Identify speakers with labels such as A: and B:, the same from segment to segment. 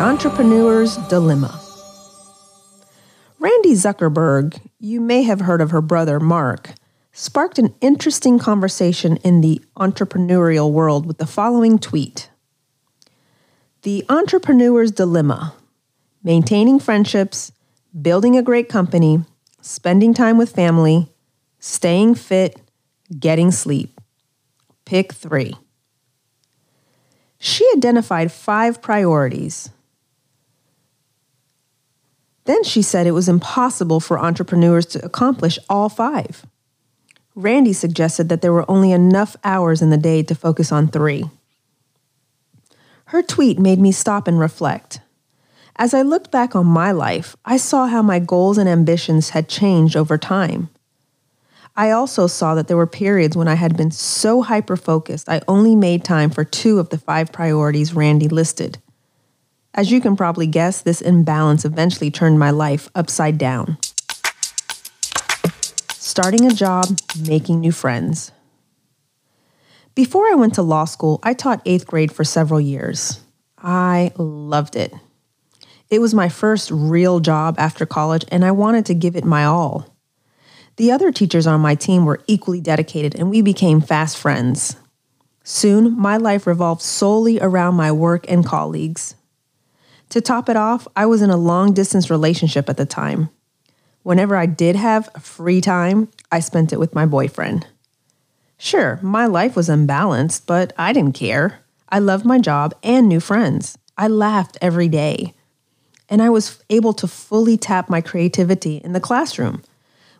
A: Entrepreneur's Dilemma. Randi Zuckerberg, you may have heard of her brother Mark, sparked an interesting conversation in the entrepreneurial world with the following tweet The Entrepreneur's Dilemma Maintaining friendships, building a great company, spending time with family, staying fit, getting sleep. Pick three. She identified five priorities. Then she said it was impossible for entrepreneurs to accomplish all five. Randi suggested that there were only enough hours in the day to focus on three. Her tweet made me stop and reflect. As I looked back on my life, I saw how my goals and ambitions had changed over time. I also saw that there were periods when I had been so hyper focused, I only made time for two of the five priorities Randi listed. As you can probably guess, this imbalance eventually turned my life upside down. Starting a job, making new friends. Before I went to law school, I taught eighth grade for several years. I loved it. It was my first real job after college, and I wanted to give it my all. The other teachers on my team were equally dedicated, and we became fast friends. Soon, my life revolved solely around my work and colleagues. To top it off, I was in a long distance relationship at the time. Whenever I did have free time, I spent it with my boyfriend. Sure, my life was unbalanced, but I didn't care. I loved my job and new friends. I laughed every day. And I was able to fully tap my creativity in the classroom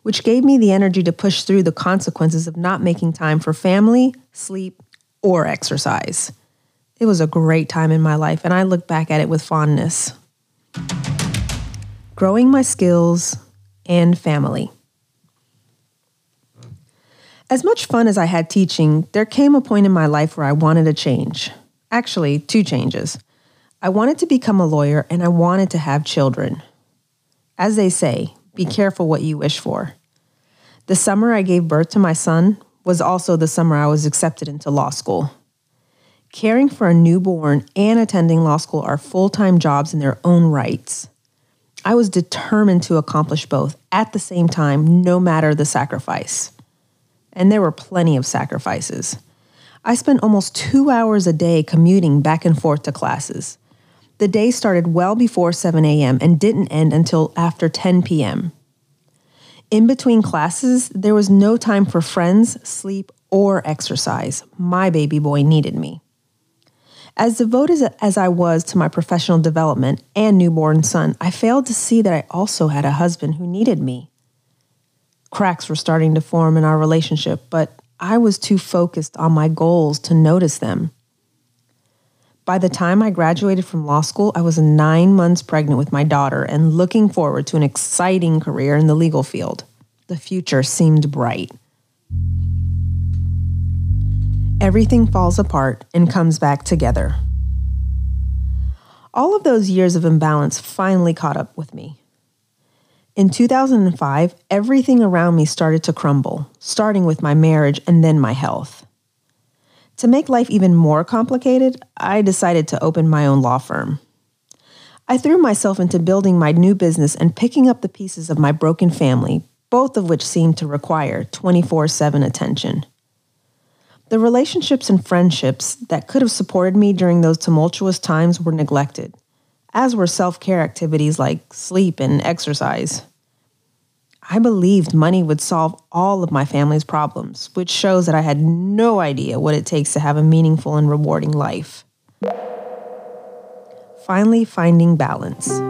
A: which gave me the energy to push through the consequences of not making time for family, sleep, or exercise. It was a great time in my life, and I look back at it with fondness. Growing my skills and family. As much fun as I had teaching, there came a point in my life where I wanted a change. Actually, two changes. I wanted to become a lawyer and I wanted to have children. As they say, be careful what you wish for. The summer I gave birth to my son was also the summer I was accepted into law school. Caring for a newborn and attending law school are full time jobs in their own rights. I was determined to accomplish both at the same time, no matter the sacrifice. And there were plenty of sacrifices. I spent almost two hours a day commuting back and forth to classes. The day started well before 7 a.m. and didn't end until after 10 p.m. In between classes, there was no time for friends, sleep, or exercise. My baby boy needed me. As devoted as I was to my professional development and newborn son, I failed to see that I also had a husband who needed me. Cracks were starting to form in our relationship, but I was too focused on my goals to notice them. By the time I graduated from law school, I was nine months pregnant with my daughter and looking forward to an exciting career in the legal field. The future seemed bright. Everything falls apart and comes back together. All of those years of imbalance finally caught up with me. In 2005, everything around me started to crumble, starting with my marriage and then my health. To make life even more complicated, I decided to open my own law firm. I threw myself into building my new business and picking up the pieces of my broken family, both of which seemed to require 24 7 attention. The relationships and friendships that could have supported me during those tumultuous times were neglected, as were self care activities like sleep and exercise. I believed money would solve all of my family's problems, which shows that I had no idea what it takes to have a meaningful and rewarding life. Finally, finding balance.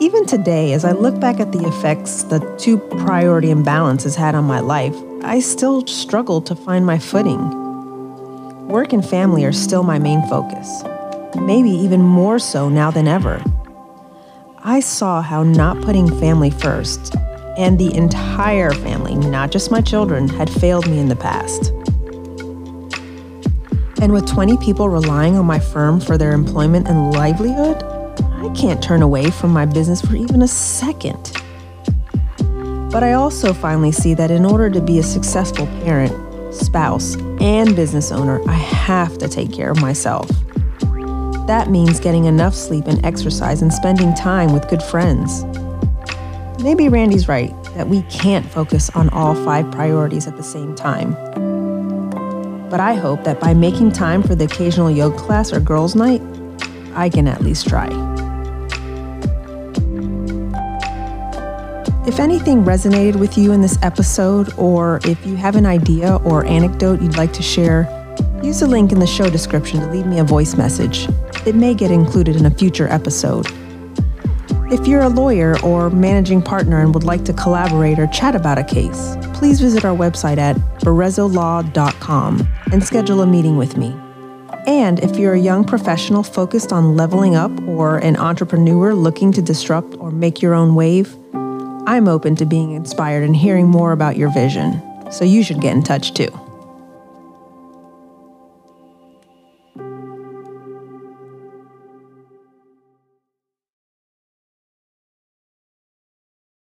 A: Even today, as I look back at the effects the two priority imbalances had on my life, I still struggle to find my footing. Work and family are still my main focus, maybe even more so now than ever. I saw how not putting family first and the entire family, not just my children, had failed me in the past. And with 20 people relying on my firm for their employment and livelihood, I can't turn away from my business for even a second. But I also finally see that in order to be a successful parent, spouse, and business owner, I have to take care of myself. That means getting enough sleep and exercise and spending time with good friends. Maybe Randi's right that we can't focus on all five priorities at the same time. But I hope that by making time for the occasional yoga class or girls' night, I can at least try. If anything resonated with you in this episode, or if you have an idea or anecdote you'd like to share, use the link in the show description to leave me a voice message. It may get included in a future episode. If you're a lawyer or managing partner and would like to collaborate or chat about a case, please visit our website at berezzolaw.com and schedule a meeting with me. And if you're a young professional focused on leveling up or an entrepreneur looking to disrupt or make your own wave, I'm open to being inspired and hearing more about your vision, so you should get in touch too.